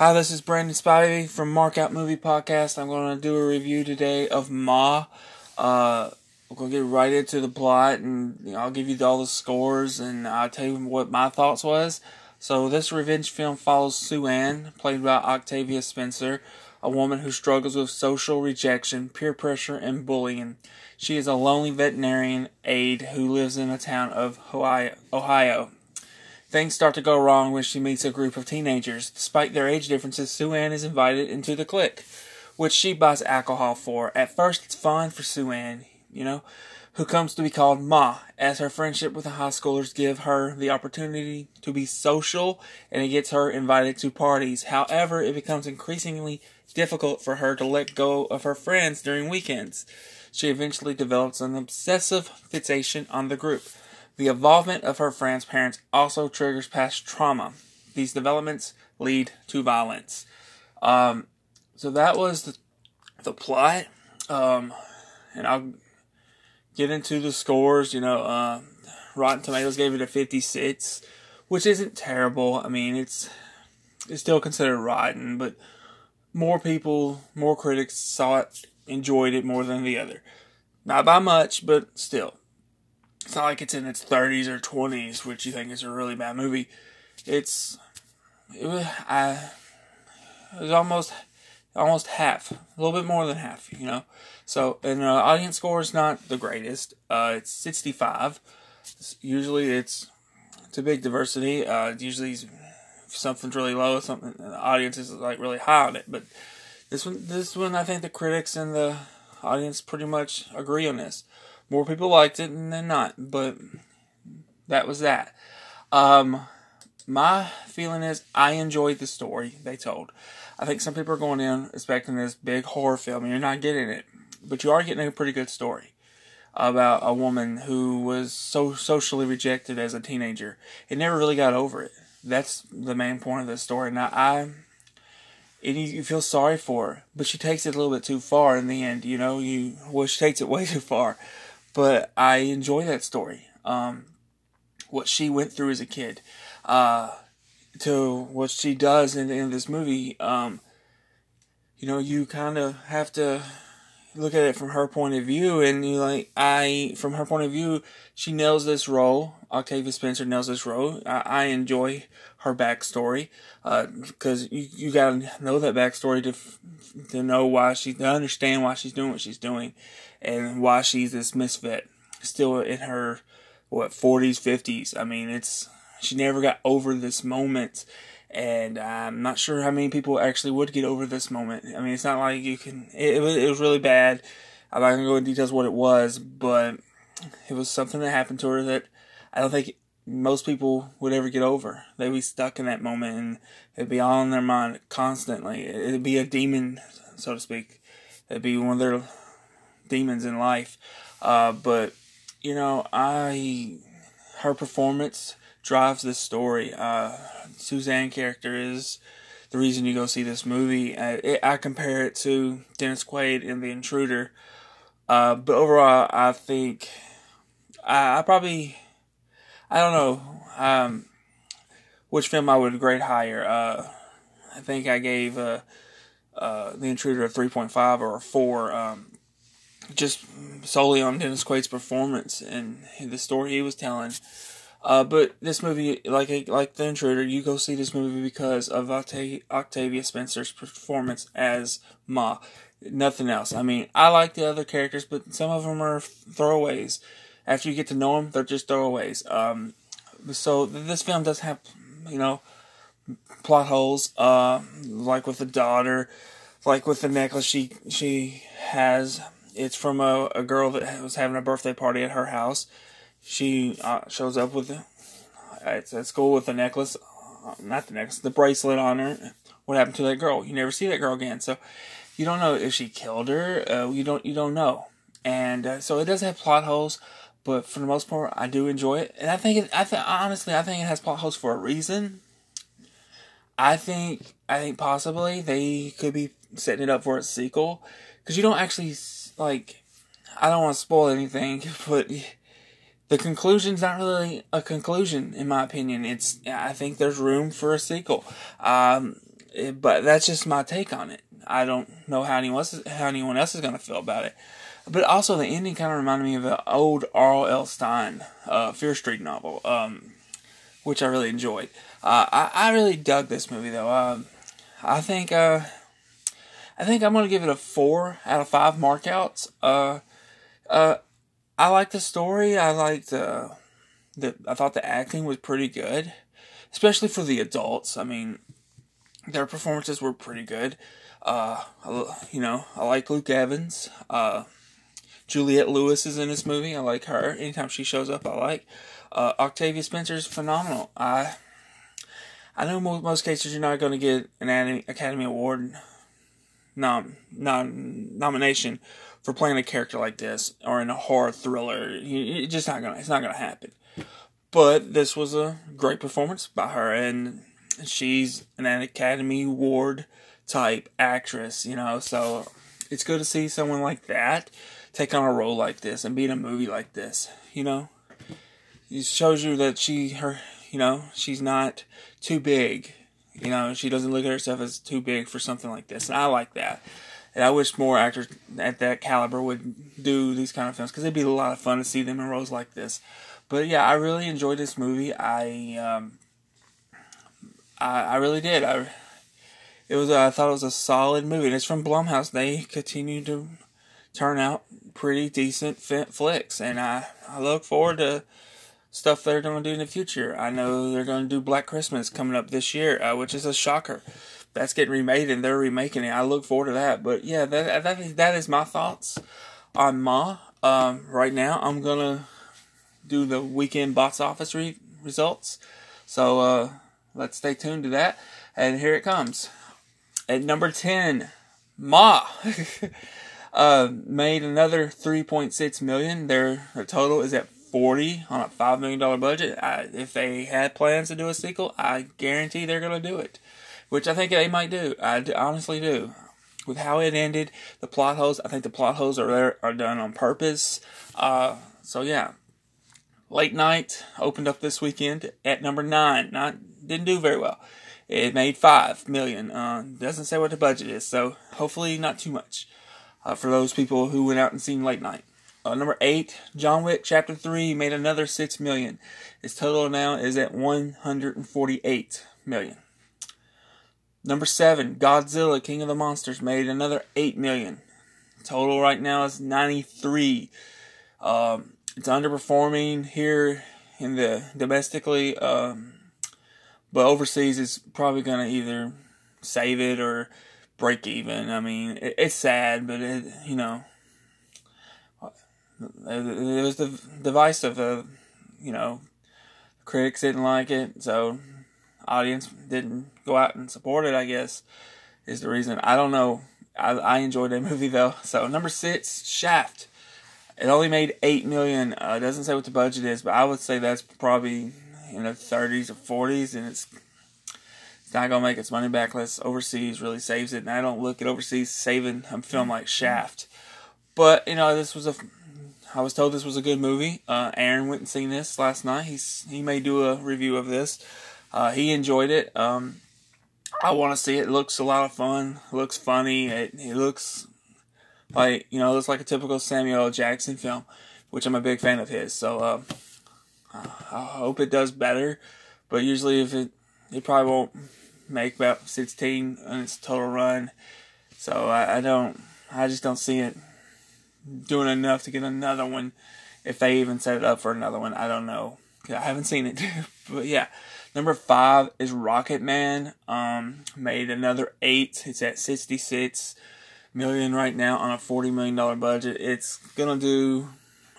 Hi, this is Brandon Spivey from Mark Out Movie Podcast. I'm going to do a review today of Ma. Uh, we're going to get right into the plot, and you know, I'll give you all the scores, and I'll tell you what my thoughts was. So, this revenge film follows Sue Ann, played by Octavia Spencer, a woman who struggles with social rejection, peer pressure, and bullying. She is a lonely veterinarian aide who lives in a town of Ohio. Things start to go wrong when she meets a group of teenagers. Despite their age differences, Sue Ann is invited into the clique, which she buys alcohol for. At first, it's fine for Sue Ann, you know, who comes to be called Ma, as her friendship with the high schoolers give her the opportunity to be social and it gets her invited to parties. However, it becomes increasingly difficult for her to let go of her friends during weekends. She eventually develops an obsessive fixation on the group. The involvement of her friend's parents also triggers past trauma. These developments lead to violence. Um, so that was the, the plot. Um, and I'll get into the scores. You know, uh, Rotten Tomatoes gave it a 56, which isn't terrible. I mean, it's it's still considered rotten, but more people, more critics saw it, enjoyed it more than the other. Not by much, but still. It's not like it's in its 30s or 20s, which you think is a really bad movie. It's it was, I, it was almost almost half, a little bit more than half, you know. So, and uh, audience score is not the greatest. Uh, it's 65. Usually, it's it's a big diversity. Uh, usually, something's really low, something the audience is like really high on it. But this one, this one, I think the critics and the audience pretty much agree on this. More people liked it than not, but that was that. Um, my feeling is I enjoyed the story they told. I think some people are going in expecting this big horror film, and you're not getting it, but you are getting a pretty good story about a woman who was so socially rejected as a teenager and never really got over it. That's the main point of the story. Now, I and you feel sorry for her, but she takes it a little bit too far in the end. You know, you well, she takes it way too far but I enjoy that story. Um, what she went through as a kid, uh, to what she does in, in this movie. Um, you know, you kind of have to look at it from her point of view, and you like I, from her point of view, she nails this role. Octavia Spencer nails this role. I, I enjoy her backstory because uh, you you gotta know that backstory to to know why she to understand why she's doing what she's doing and why she's this misfit still in her what 40s 50s i mean it's she never got over this moment and i'm not sure how many people actually would get over this moment. I mean it's not like you can it, it was, it was really bad. I'm not gonna go into details what it was but it was something that happened to her that i don't think most people would ever get over. They'd be stuck in that moment and it'd be all in their mind constantly. It'd be a demon so to speak. It'd be one of their demons in life. Uh, but you know, I her performance drives this story. Uh, Sue Ann character is the reason you go see this movie. I, it, I compare it to Dennis Quaid in The Intruder. Uh, but overall, I think I, I, probably I don't know um, which film I would grade higher. Uh, I think I gave uh, uh, The Intruder a three point five or a four. Um, just solely on Dennis Quaid's performance and the story he was telling. Uh, but this movie, like like The Intruder, you go see this movie because of Octavia Spencer's performance as Ma. Nothing else. I mean, I like the other characters, but some of them are throwaways. After you get to know them, they're just throwaways. Um, so this film does have, you know, plot holes. Uh, like with the daughter, like with the necklace she she has it's from a, a girl that was having a birthday party at her house. She uh, shows up with it's at school with the necklace, uh, not the necklace, the bracelet on her. What happened to that girl? You never see that girl again. So you don't know if she killed her. Uh, you don't you don't know. And uh, so it does have plot holes, but for the most part, I do enjoy it. And I think it, I think honestly, I think it has plot holes for a reason. I think I think possibly they could be setting it up for a sequel because you don't actually like I don't want to spoil anything, but the conclusion's not really a conclusion in my opinion. It's I think there's room for a sequel. Um, it, but that's just my take on it. I don't know how anyone else, how anyone else is going to feel about it. But also, the ending kind of reminded me of an old R.L. Stine uh, Fear Street novel, um, which I really enjoyed. Uh, I, I really dug this movie though. Um, I think uh, I think I'm gonna give it a four out of five markouts. I like the story. I liked uh, the. I thought the acting was pretty good, especially for the adults. I mean, their performances were pretty good. Uh, you know, I like Luke Evans. Uh, Juliette Lewis is in this movie. I like her. Anytime she shows up, I like. Uh, Octavia Spencer is phenomenal. I I know most, most cases you're not going to get an Academy Award nom, nom, nomination for playing a character like this or in a horror thriller. It's just not gonna. It's not gonna happen. But this was a great performance by her, and she's an Academy Award type actress. You know, so it's good to see someone like that take on a role like this and be in a movie like this. You know, it shows you that she her you know, she's not too big. You know, she doesn't look at herself as too big for something like this. And I like that. And I wish more actors at that caliber would do these kind of films because it'd be a lot of fun to see them in roles like this. But yeah, I really enjoyed this movie. I um, I, I really did. I it was I thought it was a solid movie. And it's from Blumhouse. They continue to turn out pretty decent flicks, and I I look forward to stuff they're going to do in the future. I know they're going to do Black Christmas coming up this year, uh, which is a shocker. That's getting remade and they're remaking it. I look forward to that. But yeah, that that is, that is my thoughts on Ma. Um, right now, I'm gonna do the weekend box office re- results. So uh, let's stay tuned to that. And here it comes. At number ten, Ma. uh, made another 3.6 million. Their, their total is at 40 on a $5 million budget. I, if they had plans to do a sequel, I guarantee they're going to do it. Which I think they might do. I honestly do. With how it ended, the plot holes, I think the plot holes are there, are done on purpose. Uh, so yeah. Late Night opened up this weekend at number 9. Not Didn't do very well. It made 5 million. Uh, doesn't say what the budget is, so hopefully not too much. Uh, for those people who went out and seen Late Night. Uh, number eight, John Wick Chapter Three made another six million. Its total now is at one hundred and forty-eight million. Number seven, Godzilla King of the Monsters made another eight million. Total right now is ninety-three. Um, it's underperforming here in the domestically, um, but overseas it's probably gonna either save it or break even. I mean, it, it's sad, but it you know it was the divisive. Uh, you know, critics didn't like it, so audience didn't go out and support it. I guess is the reason. I don't know. I, I enjoyed that movie though. So number six, Shaft. It only made eight million. Uh, it doesn't say what the budget is, but I would say that's probably in the 30s or 40s, and it's it's not gonna make its money back unless overseas really saves it. And I don't look at overseas saving a film like Shaft. But you know, this was a I was told this was a good movie. Uh, Aaron went and seen this last night. He's he may do a review of this. Uh, he enjoyed it. Um, I want to see it. It looks a lot of fun. Looks funny. It, it looks like you know, looks like a typical Samuel. Jackson film, which I'm a big fan of his. So uh, I hope it does better. But usually, if it it probably won't make about 16 on its total run. So I, I don't. I just don't see it doing enough to get another one. If they even set it up for another one, I don't know. I haven't seen it, but yeah. Number five is Rocketman. Um, made another eight. It's at sixty six million right now on a forty million dollar budget. It's gonna do.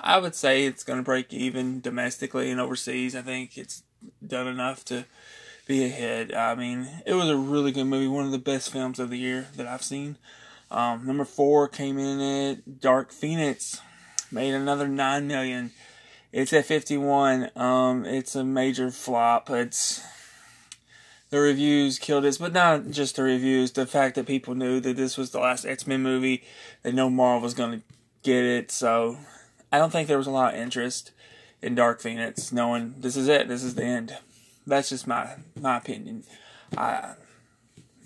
I would say it's gonna break even domestically and overseas. I think it's done enough to be a hit. I mean, it was a really good movie. One of the best films of the year that I've seen. Um, number four came in at Dark Phoenix, made another nine million. It's at fifty one. Um, it's a major flop. It's the reviews killed it, but not just the reviews. The fact that people knew that this was the last X Men movie, they know Marvel was going to get it. So I don't think there was a lot of interest in Dark Phoenix, knowing this is it, this is the end. That's just my my opinion. I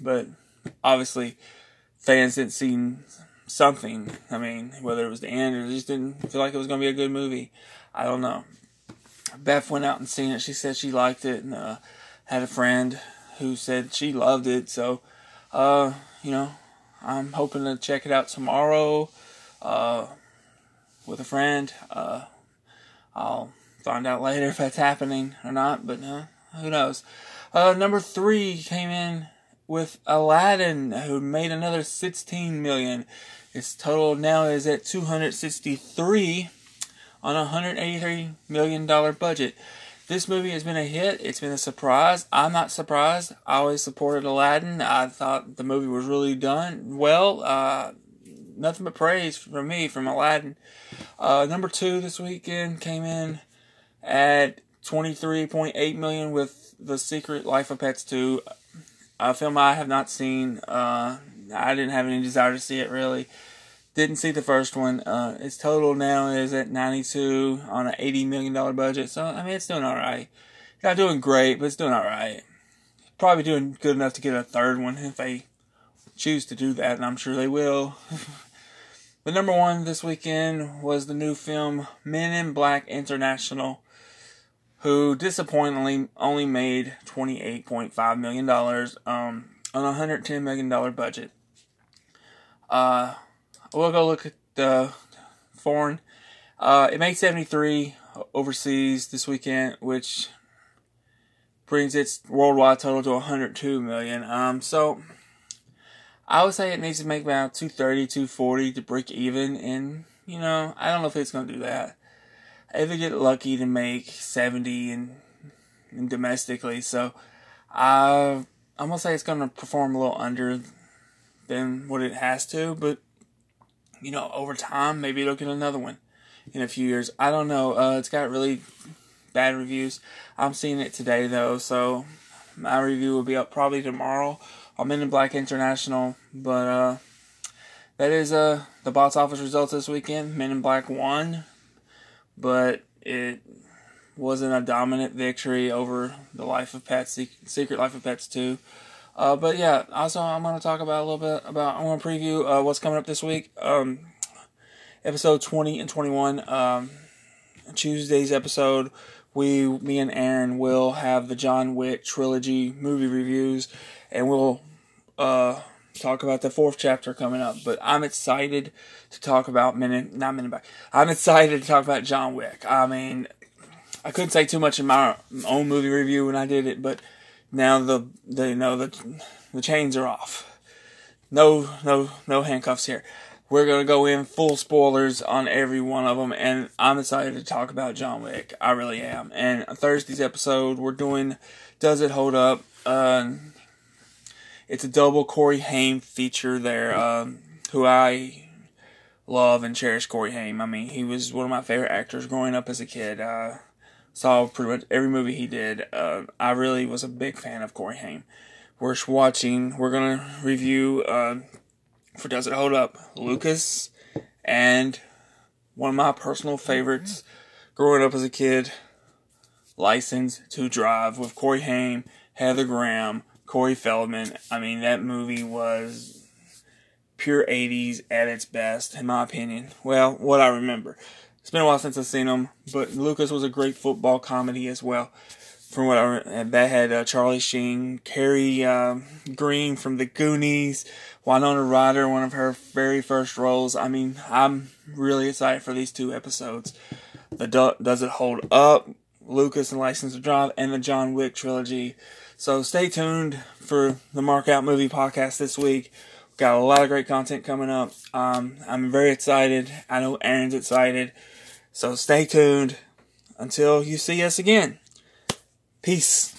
but obviously fans didn't see something. I mean, whether it was the end or just didn't feel like it was going to be a good movie. I don't know. Beth went out and seen it. She said she liked it and uh, had a friend who said she loved it. So, uh, you know, I'm hoping to check it out tomorrow uh, with a friend. Uh, I'll find out later if that's happening or not, but uh, who knows. Uh, number three came in with Aladdin, who made another 16 million. Its total now is at 263 on a 183 million dollar budget. This movie has been a hit. It's been a surprise. I'm not surprised. I always supported Aladdin. I thought the movie was really done well. Uh, nothing but praise from me from Aladdin. Uh, number two this weekend came in at 23.8 million with The Secret Life of Pets 2, a film I have not seen. Uh, I didn't have any desire to see it really. Didn't see the first one. Uh, its total now is at 92 on an 80 million dollar budget. So I mean, it's doing all right. Not doing great, but it's doing all right. Probably doing good enough to get a third one if they choose to do that, and I'm sure they will. the number one this weekend was the new film Men in Black International, who disappointingly only made $28.5 million um, on a $110 million budget. Uh, we'll go look at the foreign. Uh, it made 73 overseas this weekend, which brings its worldwide total to 102 million. Um, so I would say it needs to make about 230, 240 to break even, and you know I don't know if it's gonna do that. If they get lucky to make 70 and, and domestically, so I I'm gonna say it's gonna perform a little under than what it has to, but you know, over time, maybe it'll get another one in a few years. I don't know. Uh, it's got really bad reviews. I'm seeing it today though, so my review will be up probably tomorrow. I'm Men in Black International, but uh, that is uh the box office results this weekend. Men in Black won, but it wasn't a dominant victory over the Life of Pets, Secret Life of Pets 2. Uh, but yeah, also I'm going to talk about a little bit about, I want to preview uh, what's coming up this week. Um, episode 20 and 21, um, Tuesday's episode, we, me and Aaron will have the John Wick trilogy movie reviews, and we'll uh, talk about the fourth chapter coming up. But I'm excited to talk about minute, not minute back. I'm excited to talk about John Wick. I mean, I couldn't say too much in my own movie review when I did it, but now the, the you know the the chains are off. No no no handcuffs here. We're gonna go in full spoilers on every one of them, and I'm excited to talk about John Wick. I really am. And Thursday's episode, we're doing "Does It Hold Up?" Uh, it's a double Corey Haim feature there, um, who I love and cherish. Corey Haim. I mean, he was one of my favorite actors growing up as a kid. Uh, saw pretty much every movie he did. Uh, I really was a big fan of Corey Haim. We're watching. We're gonna review uh, for Does It Hold Up, Lucas, and one of my personal favorites growing up as a kid, License to Drive with Corey Haim, Heather Graham, Corey Feldman. I mean, that movie was pure 80s at its best, in my opinion. Well, what I remember. It's been a while since I've seen them, but Lucas was a great football comedy as well. From what I that had uh, Charlie Sheen, Kerri uh, Green from The Goonies, Winona Ryder, one of her very first roles. I mean, I'm really excited for these two episodes. The Do- Does It Hold Up, Lucas and License to Drive, and the John Wick trilogy. So stay tuned for the Mark Out Movie podcast this week. Got a lot of great content coming up. Um, I'm very excited. I know Aaron's excited. So stay tuned until you see us again. Peace.